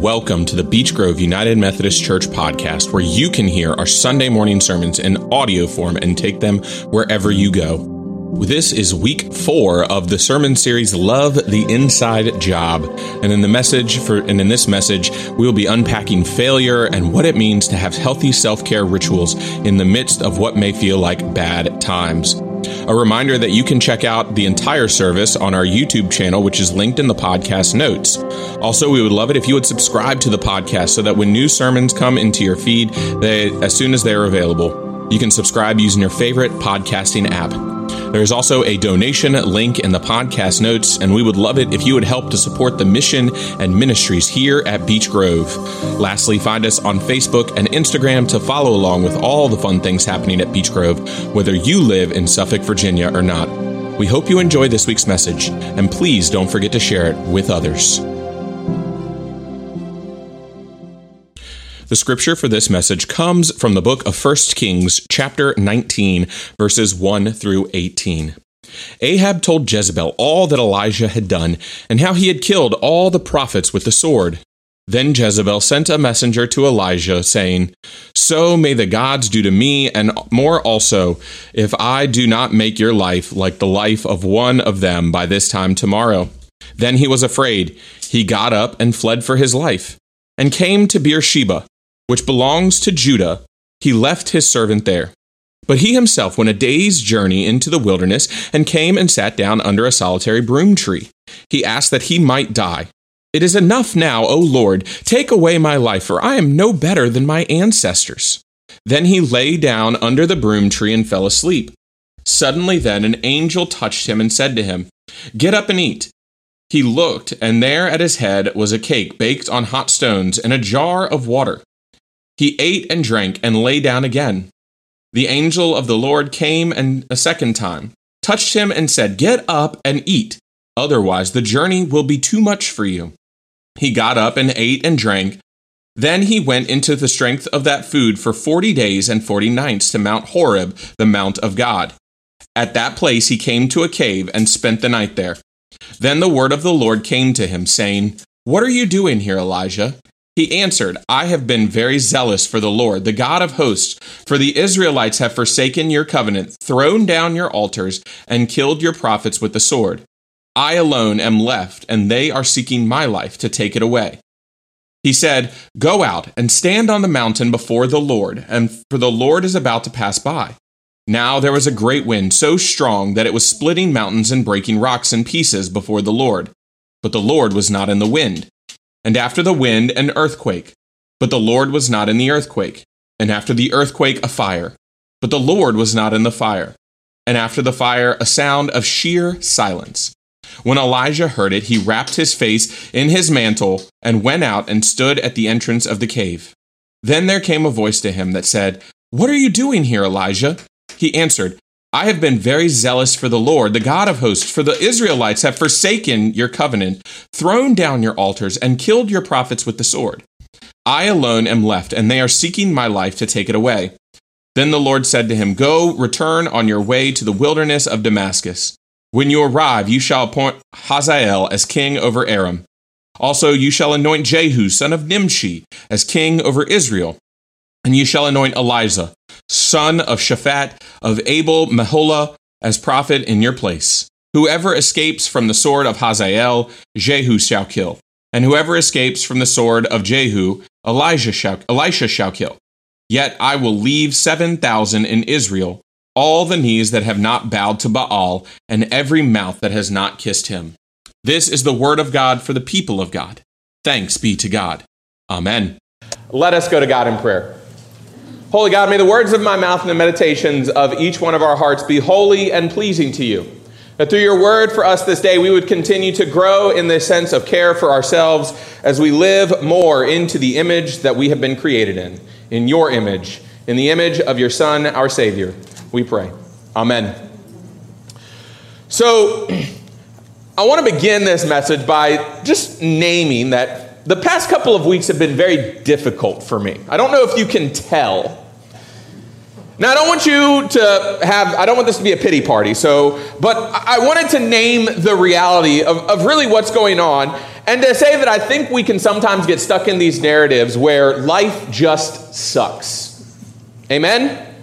Welcome to the Beech Grove United Methodist Church podcast, where you can hear our Sunday morning sermons in audio form and take them wherever you go. This is week four of the sermon series Love the Inside Job. And in the message for and in this message, we will be unpacking failure and what it means to have healthy self-care rituals in the midst of what may feel like bad times. A reminder that you can check out the entire service on our YouTube channel, which is linked in the podcast notes. Also, we would love it if you would subscribe to the podcast so that when new sermons come into your feed, they, as soon as they're available, you can subscribe using your favorite podcasting app. There is also a donation link in the podcast notes, and we would love it if you would help to support the mission and ministries here at Beech Grove. Lastly, find us on Facebook and Instagram to follow along with all the fun things happening at Beech Grove, whether you live in Suffolk, Virginia or not. We hope you enjoy this week's message, and please don't forget to share it with others. The scripture for this message comes from the book of 1 Kings, chapter 19, verses 1 through 18. Ahab told Jezebel all that Elijah had done and how he had killed all the prophets with the sword. Then Jezebel sent a messenger to Elijah, saying, So may the gods do to me, and more also, if I do not make your life like the life of one of them by this time tomorrow. Then he was afraid. He got up and fled for his life, and came to Beersheba which belongs to Judah, he left his servant there. But he himself went a day's journey into the wilderness and came and sat down under a solitary broom tree. He asked that he might die. It is enough now, O Lord, take away my life, for I am no better than my ancestors. Then he lay down under the broom tree and fell asleep. Suddenly, then, an angel touched him and said to him, Get up and eat. He looked, and there at his head was a cake baked on hot stones and a jar of water. He ate and drank and lay down again. The angel of the Lord came and a second time, touched him, and said, Get up and eat, otherwise the journey will be too much for you. He got up and ate and drank. Then he went into the strength of that food for forty days and forty nights to Mount Horeb, the Mount of God. At that place he came to a cave and spent the night there. Then the word of the Lord came to him, saying, What are you doing here, Elijah? He answered, I have been very zealous for the Lord, the God of hosts, for the Israelites have forsaken your covenant, thrown down your altars, and killed your prophets with the sword. I alone am left, and they are seeking my life to take it away. He said, Go out and stand on the mountain before the Lord, and for the Lord is about to pass by. Now there was a great wind, so strong that it was splitting mountains and breaking rocks in pieces before the Lord. But the Lord was not in the wind and after the wind, an earthquake. But the Lord was not in the earthquake. And after the earthquake, a fire. But the Lord was not in the fire. And after the fire, a sound of sheer silence. When Elijah heard it, he wrapped his face in his mantle and went out and stood at the entrance of the cave. Then there came a voice to him that said, What are you doing here, Elijah? He answered, I have been very zealous for the Lord, the God of hosts, for the Israelites have forsaken your covenant, thrown down your altars, and killed your prophets with the sword. I alone am left, and they are seeking my life to take it away. Then the Lord said to him, Go, return on your way to the wilderness of Damascus. When you arrive, you shall appoint Hazael as king over Aram. Also, you shall anoint Jehu, son of Nimshi, as king over Israel. And you shall anoint Elisha, son of Shaphat of Abel Meholah, as prophet in your place. Whoever escapes from the sword of Hazael, Jehu shall kill. And whoever escapes from the sword of Jehu, Elijah shall, Elisha shall kill. Yet I will leave 7,000 in Israel, all the knees that have not bowed to Baal, and every mouth that has not kissed him. This is the word of God for the people of God. Thanks be to God. Amen. Let us go to God in prayer. Holy God, may the words of my mouth and the meditations of each one of our hearts be holy and pleasing to you. That through your word for us this day, we would continue to grow in this sense of care for ourselves as we live more into the image that we have been created in, in your image, in the image of your Son, our Savior. We pray. Amen. So, I want to begin this message by just naming that the past couple of weeks have been very difficult for me. I don't know if you can tell. Now, I don't want you to have, I don't want this to be a pity party, so, but I wanted to name the reality of, of really what's going on. And, to say that I think we can sometimes get stuck in these narratives where life just sucks. Amen?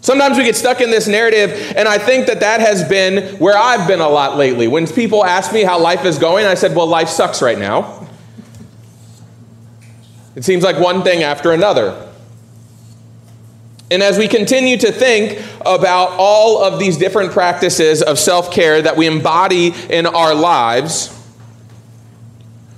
Sometimes we get stuck in this narrative, and I think that that has been where I've been a lot lately. When people ask me how life is going, I said, Well, life sucks right now. It seems like one thing after another. And as we continue to think about all of these different practices of self care that we embody in our lives,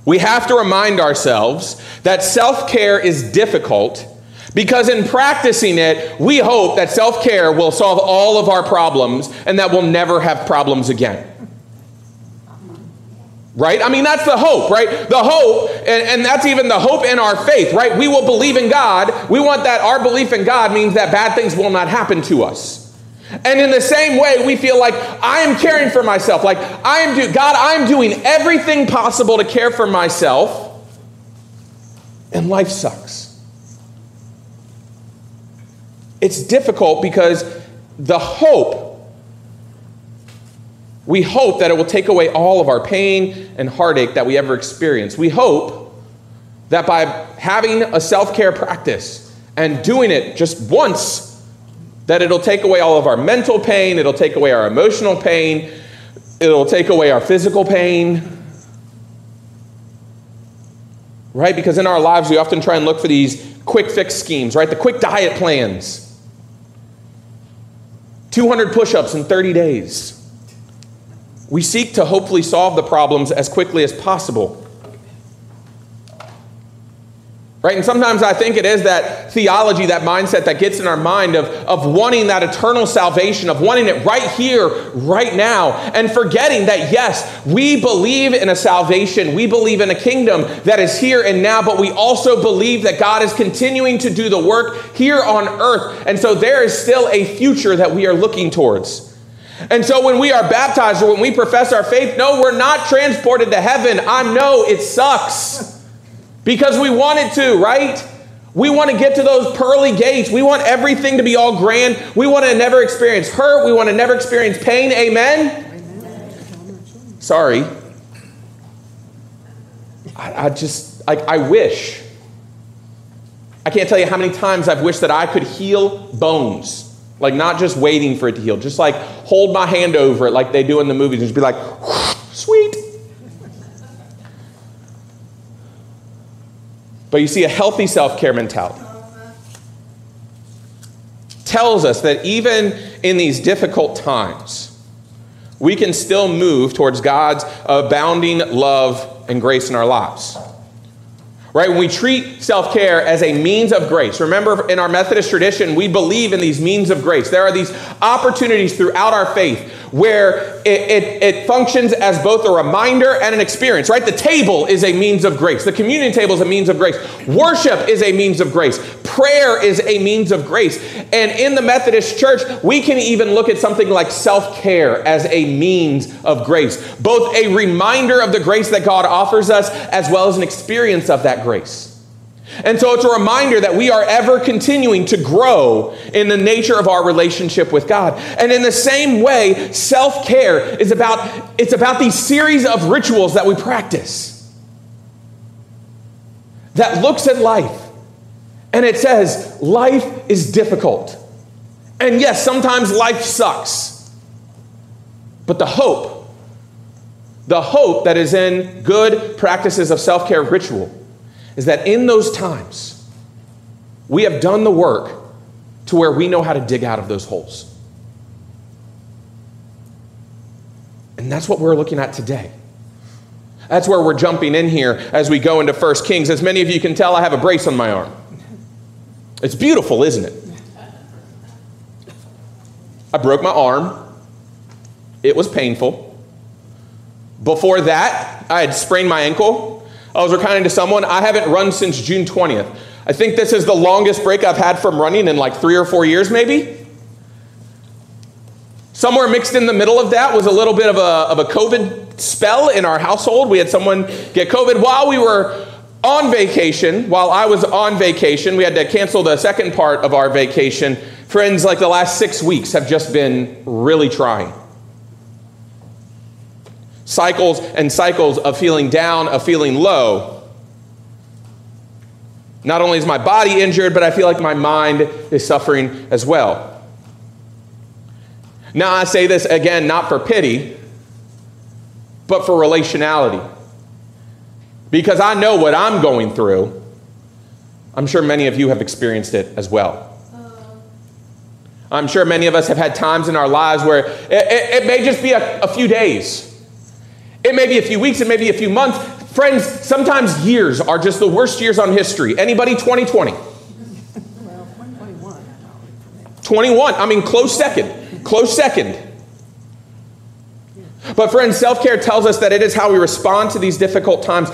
we have to remind ourselves that self care is difficult because in practicing it, we hope that self care will solve all of our problems and that we'll never have problems again. Right? I mean, that's the hope, right? The hope, and, and, that's even the hope in our faith, right? We will believe in God. We want that our belief in God means that bad things will not happen to us. And in the same way, we feel like I am caring for myself. Like I am do God, I'm doing everything possible to care for myself. And life sucks. It's difficult because the hope we hope that it will take away all of our pain and heartache that we ever experience. We hope that by having a self care practice and doing it just once, that it'll take away all of our mental pain, it'll take away our emotional pain, it'll take away our physical pain. Right? Because in our lives, we often try and look for these quick fix schemes, right? The quick diet plans. 200 push ups in 30 days. We seek to hopefully solve the problems as quickly as possible. Right? And sometimes I think it is that theology, that mindset that gets in our mind of, of wanting that eternal salvation, of wanting it right here, right now, and forgetting that, yes, we believe in a salvation, we believe in a kingdom that is here and now, but we also believe that God is continuing to do the work here on earth. And so there is still a future that we are looking towards. And so when we are baptized or when we profess our faith, no, we're not transported to heaven. I know it sucks because we want it to, right? We want to get to those pearly gates. We want everything to be all grand. We want to never experience hurt. We want to never experience pain. Amen? Sorry. I, I just, I, I wish. I can't tell you how many times I've wished that I could heal bones like, not just waiting for it to heal, just like hold my hand over it like they do in the movies and just be like, sweet. But you see, a healthy self care mentality tells us that even in these difficult times, we can still move towards God's abounding love and grace in our lives right? When we treat self care as a means of grace, remember in our Methodist tradition, we believe in these means of grace. There are these opportunities throughout our faith where it, it, it, functions as both a reminder and an experience, right? The table is a means of grace. The communion table is a means of grace. Worship is a means of grace. Prayer is a means of grace. And in the Methodist Church, we can even look at something like self care as a means of grace, both a reminder of the grace that God offers us as well as an experience of that grace. And so it's a reminder that we are ever continuing to grow in the nature of our relationship with God. And in the same way, self-care is about it's about these series of rituals that we practice. That looks at life and it says life is difficult. And yes, sometimes life sucks. But the hope the hope that is in good practices of self-care ritual is that in those times, we have done the work to where we know how to dig out of those holes. And that's what we're looking at today. That's where we're jumping in here as we go into 1 Kings. As many of you can tell, I have a brace on my arm. It's beautiful, isn't it? I broke my arm. It was painful. Before that, I had sprained my ankle. I was recounting to someone, I haven't run since June 20th. I think this is the longest break I've had from running in like three or four years, maybe. Somewhere mixed in the middle of that was a little bit of a, of a COVID spell in our household. We had someone get COVID while we were on vacation. While I was on vacation, we had to cancel the second part of our vacation. Friends, like the last six weeks have just been really trying. Cycles and cycles of feeling down, of feeling low. Not only is my body injured, but I feel like my mind is suffering as well. Now, I say this again, not for pity, but for relationality. Because I know what I'm going through. I'm sure many of you have experienced it as well. I'm sure many of us have had times in our lives where it, it, it may just be a, a few days. It may be a few weeks, it may be a few months. Friends, sometimes years are just the worst years on history. Anybody 2020? 21. I mean, close second. Close second. But, friends, self care tells us that it is how we respond to these difficult times.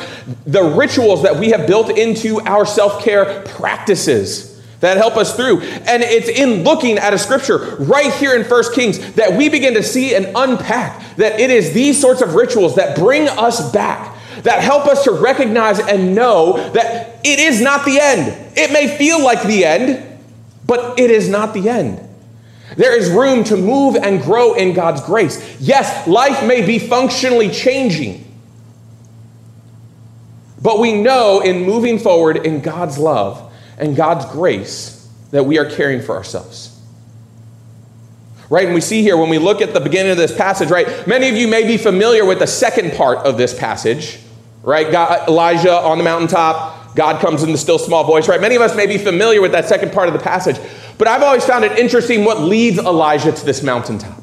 The rituals that we have built into our self care practices that help us through. And it's in looking at a scripture right here in First Kings that we begin to see and unpack that it is these sorts of rituals that bring us back, that help us to recognize and know that it is not the end. It may feel like the end, but it is not the end. There is room to move and grow in God's grace. Yes, life may be functionally changing. But we know in moving forward in God's love, and God's grace that we are caring for ourselves. Right? And we see here when we look at the beginning of this passage, right? Many of you may be familiar with the second part of this passage, right? God, Elijah on the mountaintop, God comes in the still small voice, right? Many of us may be familiar with that second part of the passage, but I've always found it interesting what leads Elijah to this mountaintop.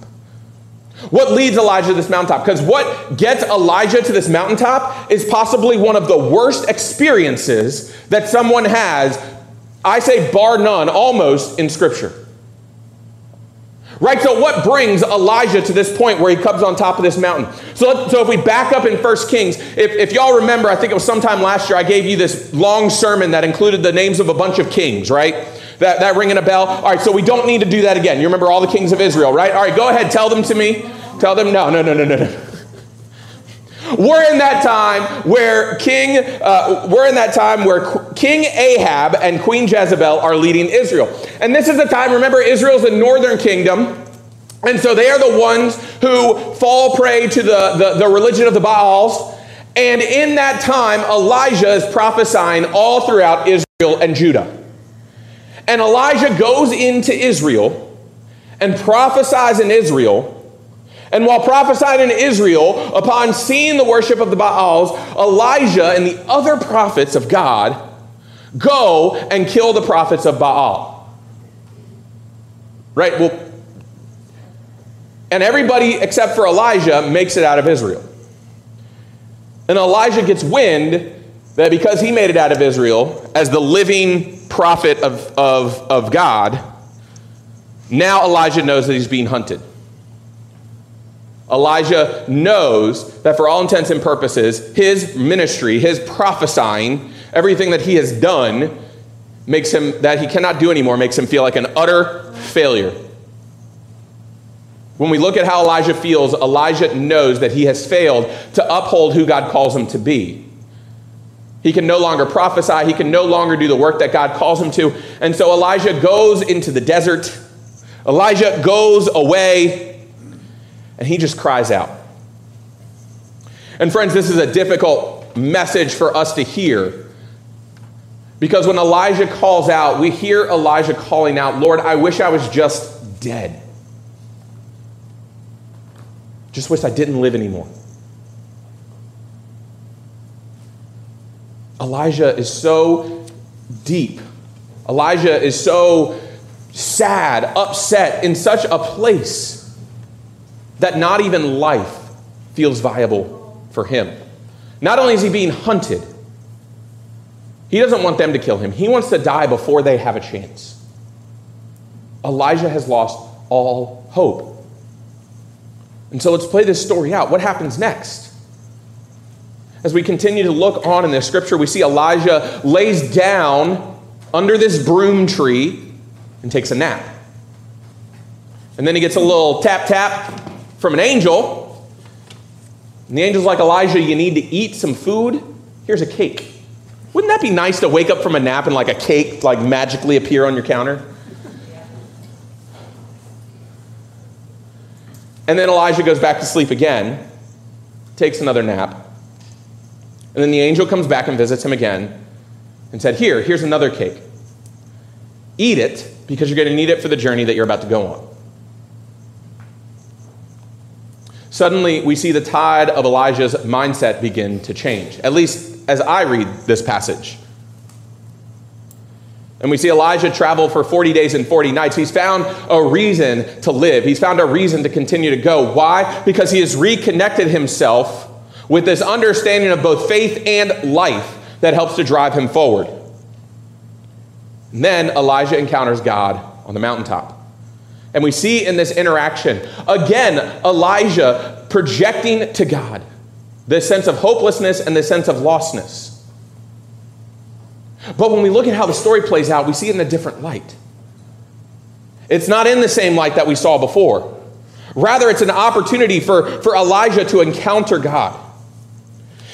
What leads Elijah to this mountaintop? Because what gets Elijah to this mountaintop is possibly one of the worst experiences that someone has I say bar none, almost in Scripture. Right? So, what brings Elijah to this point where he comes on top of this mountain? So, so if we back up in 1 Kings, if, if y'all remember, I think it was sometime last year, I gave you this long sermon that included the names of a bunch of kings, right? That, that ringing a bell? All right, so we don't need to do that again. You remember all the kings of Israel, right? All right, go ahead, tell them to me. Tell them, no, no, no, no, no, no. We're in that time where King, uh, we're in that time where King Ahab and Queen Jezebel are leading Israel. And this is the time, remember, Israel's the northern kingdom. And so they are the ones who fall prey to the, the, the religion of the Baals. And in that time, Elijah is prophesying all throughout Israel and Judah. And Elijah goes into Israel and prophesies in Israel and while prophesying in Israel, upon seeing the worship of the Baals, Elijah and the other prophets of God go and kill the prophets of Baal. Right? Well, and everybody except for Elijah makes it out of Israel. And Elijah gets wind that because he made it out of Israel as the living prophet of, of, of God, now Elijah knows that he's being hunted. Elijah knows that for all intents and purposes, his ministry, his prophesying, everything that he has done makes him, that he cannot do anymore, makes him feel like an utter failure. When we look at how Elijah feels, Elijah knows that he has failed to uphold who God calls him to be. He can no longer prophesy, he can no longer do the work that God calls him to. And so Elijah goes into the desert. Elijah goes away and he just cries out. And friends, this is a difficult message for us to hear. Because when Elijah calls out, we hear Elijah calling out, Lord, I wish I was just dead. Just wish I didn't live anymore. Elijah is so deep. Elijah is so sad, upset, in such a place that not even life feels viable for him. Not only is he being hunted, he doesn't want them to kill him. He wants to die before they have a chance. Elijah has lost all hope. And so let's play this story out. What happens next? As we continue to look on in this scripture, we see Elijah lays down under this broom tree and takes a nap. And then he gets a little tap tap from an angel. And the angel's like, Elijah, you need to eat some food. Here's a cake. Wouldn't that be nice to wake up from a nap and like a cake like magically appear on your counter? And then Elijah goes back to sleep again, takes another nap. And then the angel comes back and visits him again and said, Here, here's another cake. Eat it because you're going to need it for the journey that you're about to go on. Suddenly, we see the tide of Elijah's mindset begin to change, at least as I read this passage. And we see Elijah travel for 40 days and 40 nights. He's found a reason to live. He's found a reason to continue to go. Why? Because he has reconnected himself with this understanding of both faith and life that helps to drive him forward. And then Elijah encounters God on the mountaintop. And we see in this interaction, again, Elijah projecting to God this sense of hopelessness and this sense of lostness. But when we look at how the story plays out, we see it in a different light. It's not in the same light that we saw before. Rather, it's an opportunity for, for Elijah to encounter God.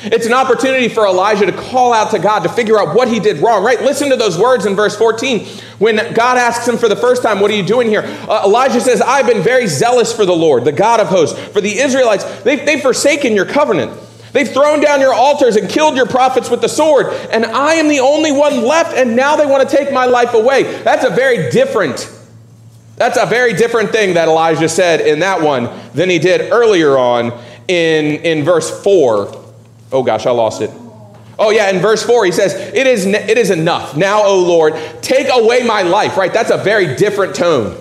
It's an opportunity for Elijah to call out to God to figure out what he did wrong, right? Listen to those words in verse 14. When God asks him for the first time, What are you doing here? Uh, Elijah says, I've been very zealous for the Lord, the God of hosts. For the Israelites, they've, they've forsaken your covenant. They've thrown down your altars and killed your prophets with the sword, and I am the only one left, and now they want to take my life away. That's a very different that's a very different thing that Elijah said in that one than he did earlier on in, in verse 4 Oh gosh, I lost it. Oh yeah, in verse 4 he says, "It is it is enough. Now, O Lord, take away my life." Right? That's a very different tone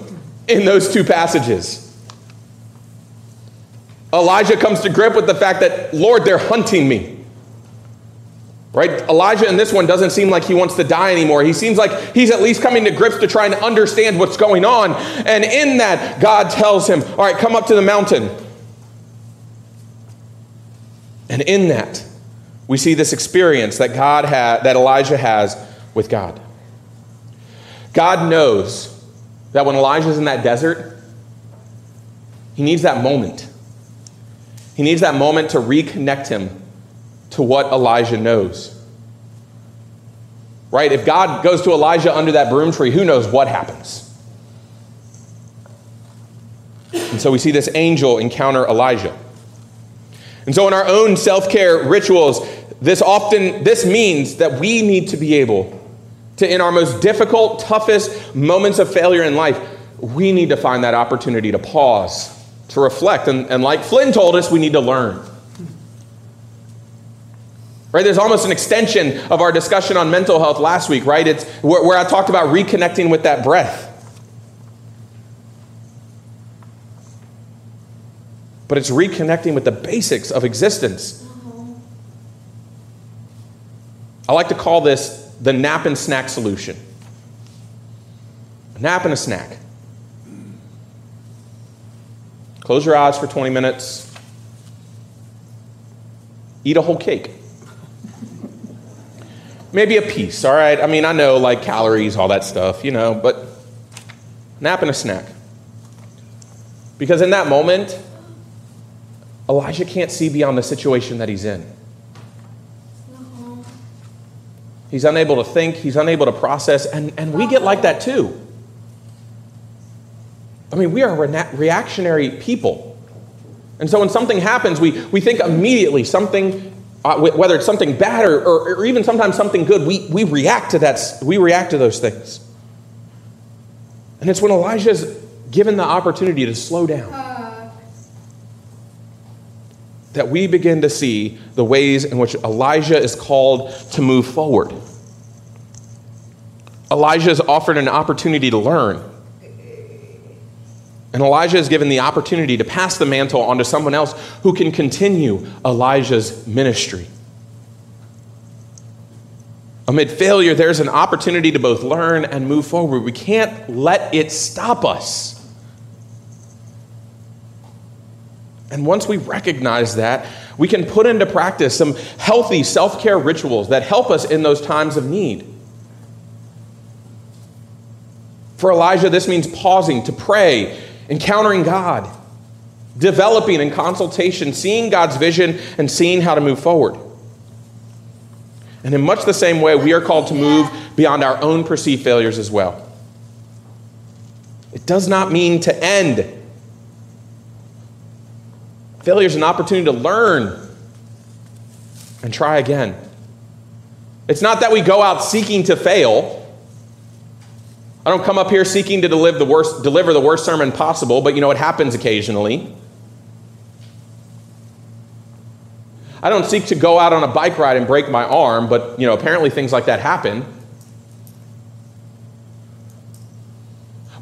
in those two passages. Elijah comes to grip with the fact that, "Lord, they're hunting me." Right? Elijah in this one doesn't seem like he wants to die anymore. He seems like he's at least coming to grips to try and understand what's going on. And in that, God tells him, All right, come up to the mountain. And in that, we see this experience that God had, that Elijah has with God. God knows that when Elijah's in that desert, he needs that moment. He needs that moment to reconnect him to what Elijah knows. Right? If God goes to Elijah under that broom tree, who knows what happens? And so we see this angel encounter Elijah. And so in our own self-care rituals, this often this means that we need to be able to in our most difficult, toughest moments of failure in life, we need to find that opportunity to pause, to reflect. And, and like Flynn told us, we need to learn. Right? There's almost an extension of our discussion on mental health last week, right? It's where, where I talked about reconnecting with that breath. But it's reconnecting with the basics of existence. I like to call this the nap and snack solution. A nap and a snack. Close your eyes for 20 minutes. Eat a whole cake. Maybe a piece, all right? I mean, I know like calories, all that stuff, you know, but nap and a snack. Because in that moment, Elijah can't see beyond the situation that he's in. He's unable to think, he's unable to process, and, and we get like that too. I mean, we are reactionary people. And so when something happens, we, we think immediately something, uh, whether it's something bad or, or, or even sometimes something good, we, we react to that, we react to those things. And it's when Elijah's given the opportunity to slow down that we begin to see the ways in which Elijah is called to move forward. Elijah is offered an opportunity to learn. And Elijah is given the opportunity to pass the mantle onto someone else who can continue Elijah's ministry. Amid failure, there's an opportunity to both learn and move forward. We can't let it stop us. And once we recognize that, we can put into practice some healthy self care rituals that help us in those times of need. For Elijah, this means pausing to pray, encountering God, developing in consultation, seeing God's vision, and seeing how to move forward. And in much the same way, we are called to move beyond our own perceived failures as well. It does not mean to end Failure is an opportunity to learn and try again. It's not that we go out seeking to fail. I don't come up here seeking to deliver the worst, deliver the worst sermon possible, but you know, it happens occasionally. I don't seek to go out on a bike ride and break my arm, but you know, apparently things like that happen.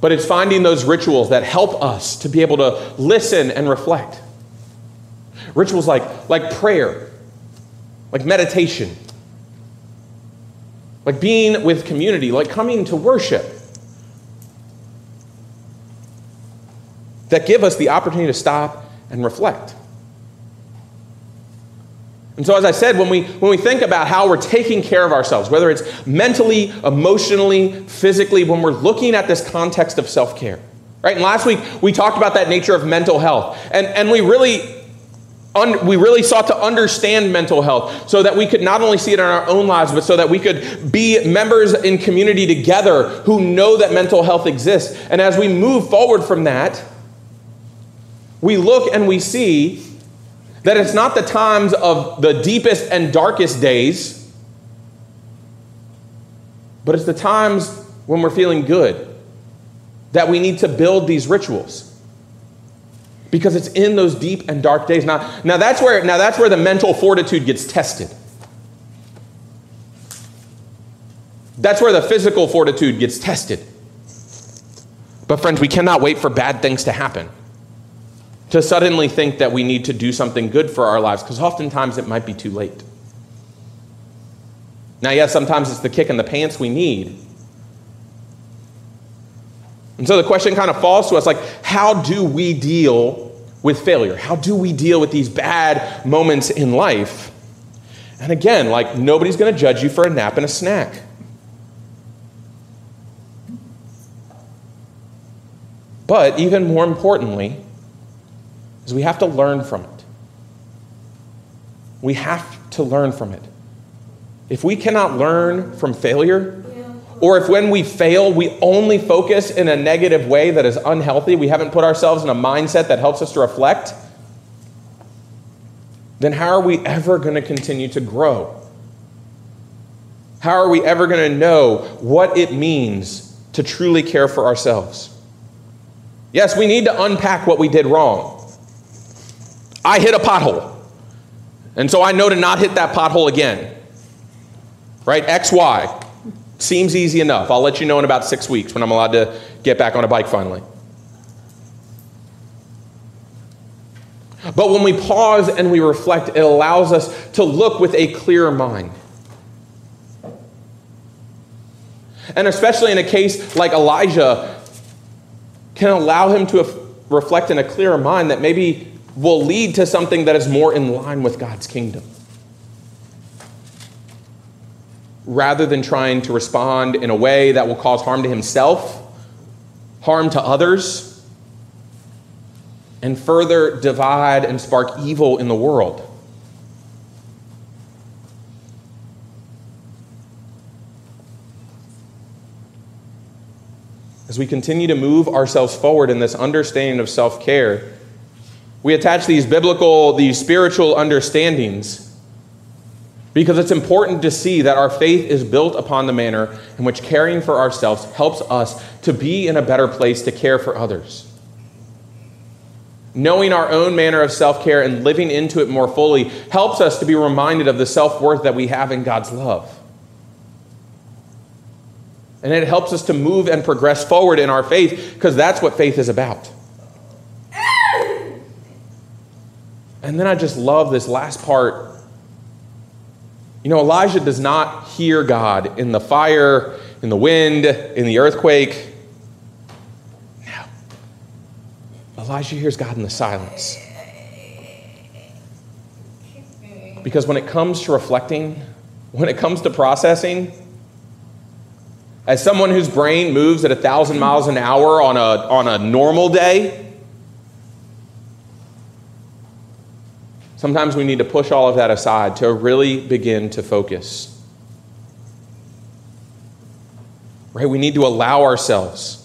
But it's finding those rituals that help us to be able to listen and reflect. Rituals like, like prayer, like meditation, like being with community, like coming to worship. That give us the opportunity to stop and reflect. And so, as I said, when we, when we think about how we're taking care of ourselves, whether it's mentally, emotionally, physically, when we're looking at this context of self care, right? And last week we talked about that nature of mental health. And, and we really Un, we really sought to understand mental health so that we could not only see it in our own lives, but so that we could be members in community together who know that mental health exists. And as we move forward from that, we look and we see that it's not the times of the deepest and darkest days, but it's the times when we're feeling good that we need to build these rituals because it's in those deep and dark days now, now that's where now that's where the mental fortitude gets tested that's where the physical fortitude gets tested but friends we cannot wait for bad things to happen to suddenly think that we need to do something good for our lives because oftentimes it might be too late. Now, yes, sometimes it's the kick in the pants we need. And so the question kind of falls to us like, how do we deal with failure? How do we deal with these bad moments in life? And again, like, nobody's going to judge you for a nap and a snack. But even more importantly, is we have to learn from it. We have to learn from it. If we cannot learn from failure, or if when we fail, we only focus in a negative way that is unhealthy, we haven't put ourselves in a mindset that helps us to reflect, then how are we ever going to continue to grow? How are we ever going to know what it means to truly care for ourselves? Yes, we need to unpack what we did wrong. I hit a pothole. And so I know to not hit that pothole again. Right? X, Y. Seems easy enough. I'll let you know in about six weeks when I'm allowed to get back on a bike finally. But when we pause and we reflect, it allows us to look with a clearer mind. And especially in a case like Elijah, can allow him to reflect in a clearer mind that maybe will lead to something that is more in line with God's kingdom. Rather than trying to respond in a way that will cause harm to himself, harm to others, and further divide and spark evil in the world. As we continue to move ourselves forward in this understanding of self care, we attach these biblical, these spiritual understandings because it's important to see that our faith is built upon the manner in which caring for ourselves helps us to be in a better place to care for others. Knowing our own manner of self care and living into it more fully helps us to be reminded of the self worth that we have in God's love. And it helps us to move and progress forward in our faith because that's what faith is about. And then I just love this last part. You know, Elijah does not hear God in the fire, in the wind, in the earthquake. No. Elijah hears God in the silence. Because when it comes to reflecting, when it comes to processing, as someone whose brain moves at a thousand miles an hour on a, on a normal day, Sometimes we need to push all of that aside to really begin to focus. Right? We need to allow ourselves,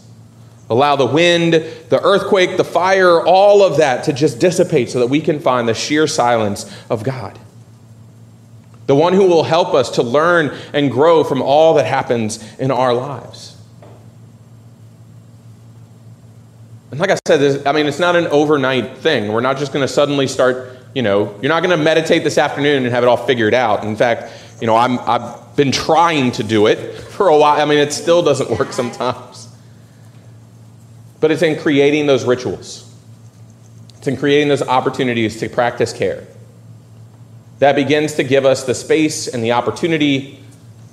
allow the wind, the earthquake, the fire, all of that to just dissipate so that we can find the sheer silence of God. the one who will help us to learn and grow from all that happens in our lives. And like I said, I mean, it's not an overnight thing. We're not just going to suddenly start, you know, you're not going to meditate this afternoon and have it all figured out. In fact, you know, I'm, I've been trying to do it for a while. I mean, it still doesn't work sometimes. But it's in creating those rituals, it's in creating those opportunities to practice care. That begins to give us the space and the opportunity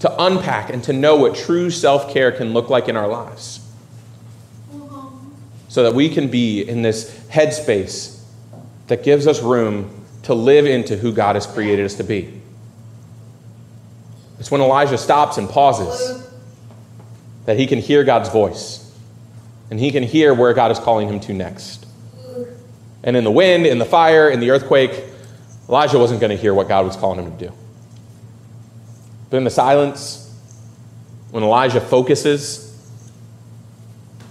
to unpack and to know what true self care can look like in our lives mm-hmm. so that we can be in this headspace that gives us room to live into who God has created us to be. It's when Elijah stops and pauses that he can hear God's voice and he can hear where God is calling him to next. And in the wind, in the fire, in the earthquake, Elijah wasn't going to hear what God was calling him to do. But in the silence, when Elijah focuses,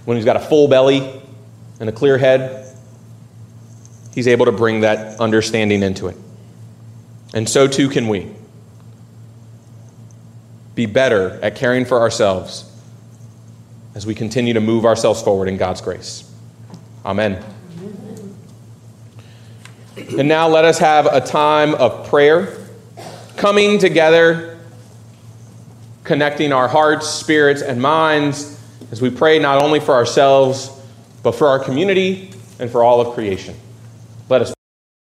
when he's got a full belly, and a clear head, he's able to bring that understanding into it. And so too can we. Be better at caring for ourselves as we continue to move ourselves forward in God's grace. Amen. And now let us have a time of prayer, coming together, connecting our hearts, spirits, and minds as we pray not only for ourselves but for our community and for all of creation. Let us